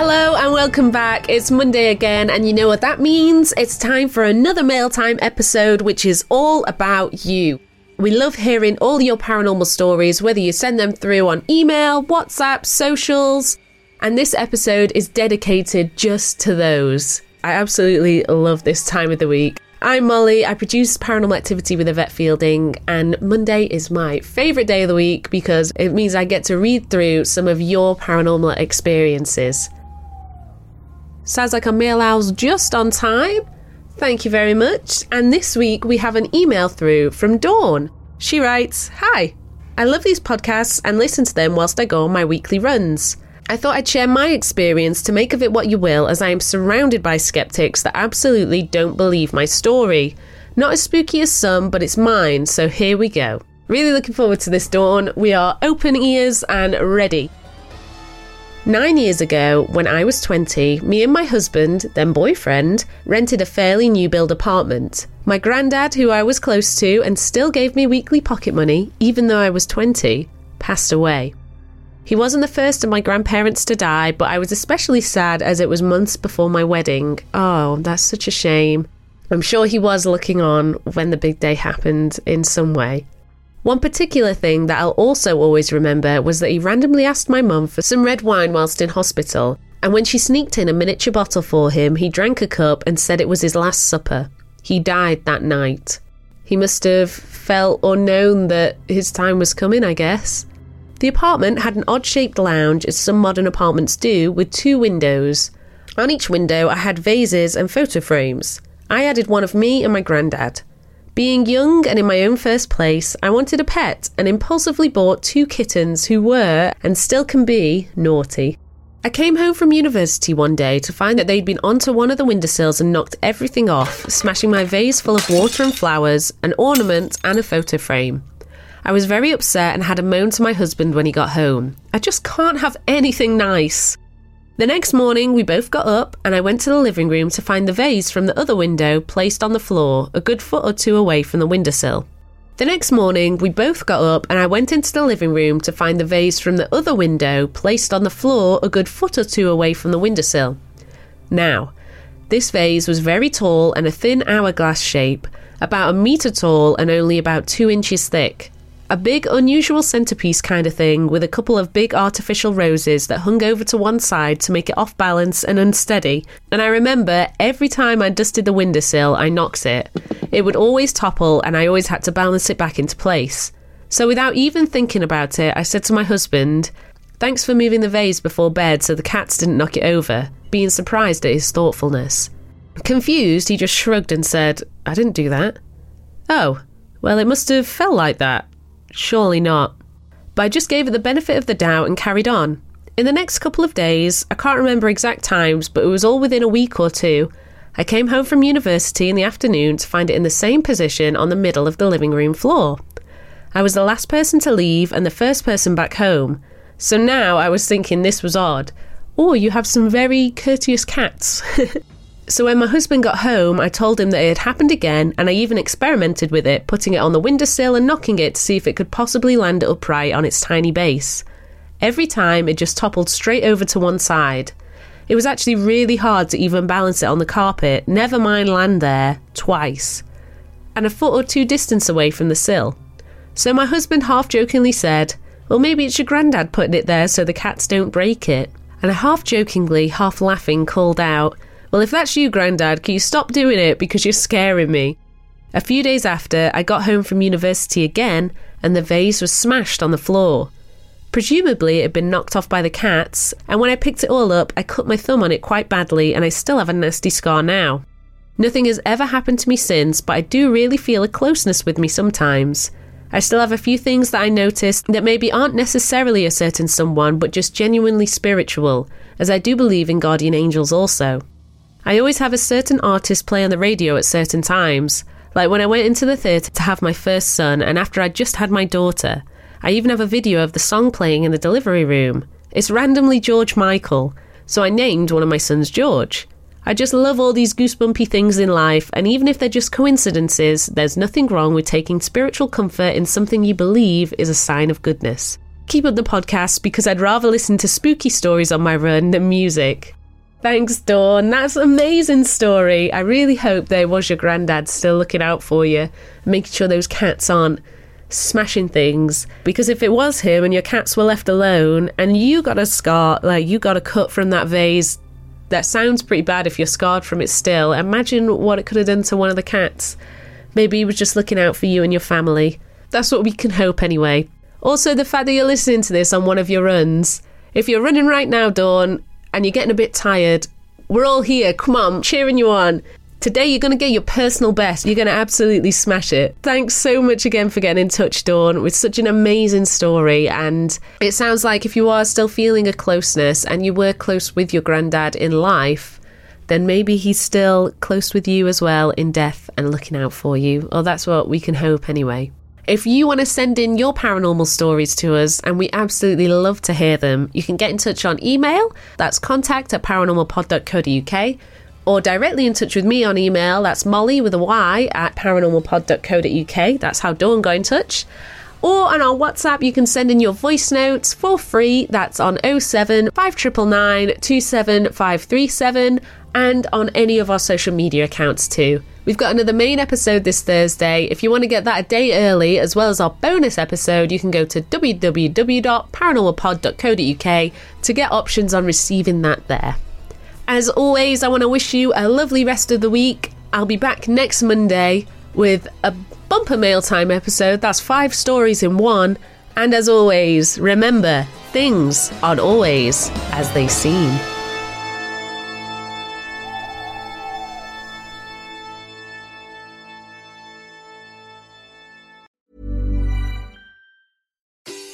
Hello and welcome back. It's Monday again, and you know what that means? It's time for another Mail Time episode, which is all about you. We love hearing all your paranormal stories, whether you send them through on email, WhatsApp, socials, and this episode is dedicated just to those. I absolutely love this time of the week. I'm Molly. I produce Paranormal Activity with Yvette Fielding, and Monday is my favourite day of the week because it means I get to read through some of your paranormal experiences. Sounds like our mail owl's just on time. Thank you very much. And this week we have an email through from Dawn. She writes Hi, I love these podcasts and listen to them whilst I go on my weekly runs. I thought I'd share my experience to make of it what you will, as I am surrounded by skeptics that absolutely don't believe my story. Not as spooky as some, but it's mine, so here we go. Really looking forward to this, Dawn. We are open ears and ready. Nine years ago, when I was 20, me and my husband, then boyfriend, rented a fairly new build apartment. My granddad, who I was close to and still gave me weekly pocket money, even though I was 20, passed away. He wasn't the first of my grandparents to die, but I was especially sad as it was months before my wedding. Oh, that's such a shame. I'm sure he was looking on when the big day happened in some way. One particular thing that I'll also always remember was that he randomly asked my mum for some red wine whilst in hospital, and when she sneaked in a miniature bottle for him, he drank a cup and said it was his last supper. He died that night. He must have felt or known that his time was coming, I guess. The apartment had an odd shaped lounge, as some modern apartments do, with two windows. On each window, I had vases and photo frames. I added one of me and my granddad. Being young and in my own first place, I wanted a pet and impulsively bought two kittens who were, and still can be, naughty. I came home from university one day to find that they'd been onto one of the windowsills and knocked everything off, smashing my vase full of water and flowers, an ornament, and a photo frame. I was very upset and had a moan to my husband when he got home. I just can't have anything nice. The next morning, we both got up and I went to the living room to find the vase from the other window placed on the floor, a good foot or two away from the windowsill. The next morning, we both got up and I went into the living room to find the vase from the other window placed on the floor, a good foot or two away from the windowsill. Now, this vase was very tall and a thin hourglass shape, about a metre tall and only about two inches thick. A big, unusual centerpiece kind of thing with a couple of big artificial roses that hung over to one side to make it off balance and unsteady. And I remember every time I dusted the windowsill, I knocked it. It would always topple, and I always had to balance it back into place. So without even thinking about it, I said to my husband, Thanks for moving the vase before bed so the cats didn't knock it over, being surprised at his thoughtfulness. Confused, he just shrugged and said, I didn't do that. Oh, well, it must have felt like that. Surely not. But I just gave it the benefit of the doubt and carried on. In the next couple of days, I can't remember exact times, but it was all within a week or two, I came home from university in the afternoon to find it in the same position on the middle of the living room floor. I was the last person to leave and the first person back home, so now I was thinking this was odd. Oh, you have some very courteous cats. So when my husband got home, I told him that it had happened again, and I even experimented with it, putting it on the windowsill and knocking it to see if it could possibly land upright on its tiny base. Every time, it just toppled straight over to one side. It was actually really hard to even balance it on the carpet, never mind land there, twice. and a foot or two distance away from the sill. So my husband half jokingly said, Well, maybe it's your granddad putting it there so the cats don't break it. And I half jokingly, half laughing, called out, Well, if that's you, granddad, can you stop doing it because you're scaring me? A few days after, I got home from university again, and the vase was smashed on the floor. Presumably, it had been knocked off by the cats, and when I picked it all up, I cut my thumb on it quite badly, and I still have a nasty scar now. Nothing has ever happened to me since, but I do really feel a closeness with me sometimes. I still have a few things that I noticed that maybe aren't necessarily a certain someone, but just genuinely spiritual, as I do believe in guardian angels also. I always have a certain artist play on the radio at certain times, like when I went into the theatre to have my first son, and after I'd just had my daughter. I even have a video of the song playing in the delivery room. It's randomly George Michael, so I named one of my sons George. I just love all these goosebumpy things in life, and even if they're just coincidences, there's nothing wrong with taking spiritual comfort in something you believe is a sign of goodness. Keep up the podcast because I'd rather listen to spooky stories on my run than music. Thanks, Dawn. That's an amazing story. I really hope there was your granddad still looking out for you, making sure those cats aren't smashing things. Because if it was him and your cats were left alone and you got a scar, like you got a cut from that vase, that sounds pretty bad if you're scarred from it still. Imagine what it could have done to one of the cats. Maybe he was just looking out for you and your family. That's what we can hope anyway. Also, the fact that you're listening to this on one of your runs. If you're running right now, Dawn, and you're getting a bit tired, we're all here. Come on, cheering you on. Today, you're going to get your personal best. You're going to absolutely smash it. Thanks so much again for getting in touch, Dawn, with such an amazing story. And it sounds like if you are still feeling a closeness and you were close with your granddad in life, then maybe he's still close with you as well in death and looking out for you. Or that's what we can hope anyway. If you want to send in your paranormal stories to us, and we absolutely love to hear them, you can get in touch on email. That's contact at paranormalpod.co.uk or directly in touch with me on email. That's Molly with a Y at paranormalpod.co.uk. That's how Dawn got in touch. Or on our WhatsApp, you can send in your voice notes for free. That's on 07 5999 27537 and on any of our social media accounts too. We've got another main episode this Thursday. If you want to get that a day early, as well as our bonus episode, you can go to www.paranormalpod.co.uk to get options on receiving that there. As always, I want to wish you a lovely rest of the week. I'll be back next Monday with a bumper mail time episode. That's five stories in one. And as always, remember, things aren't always as they seem.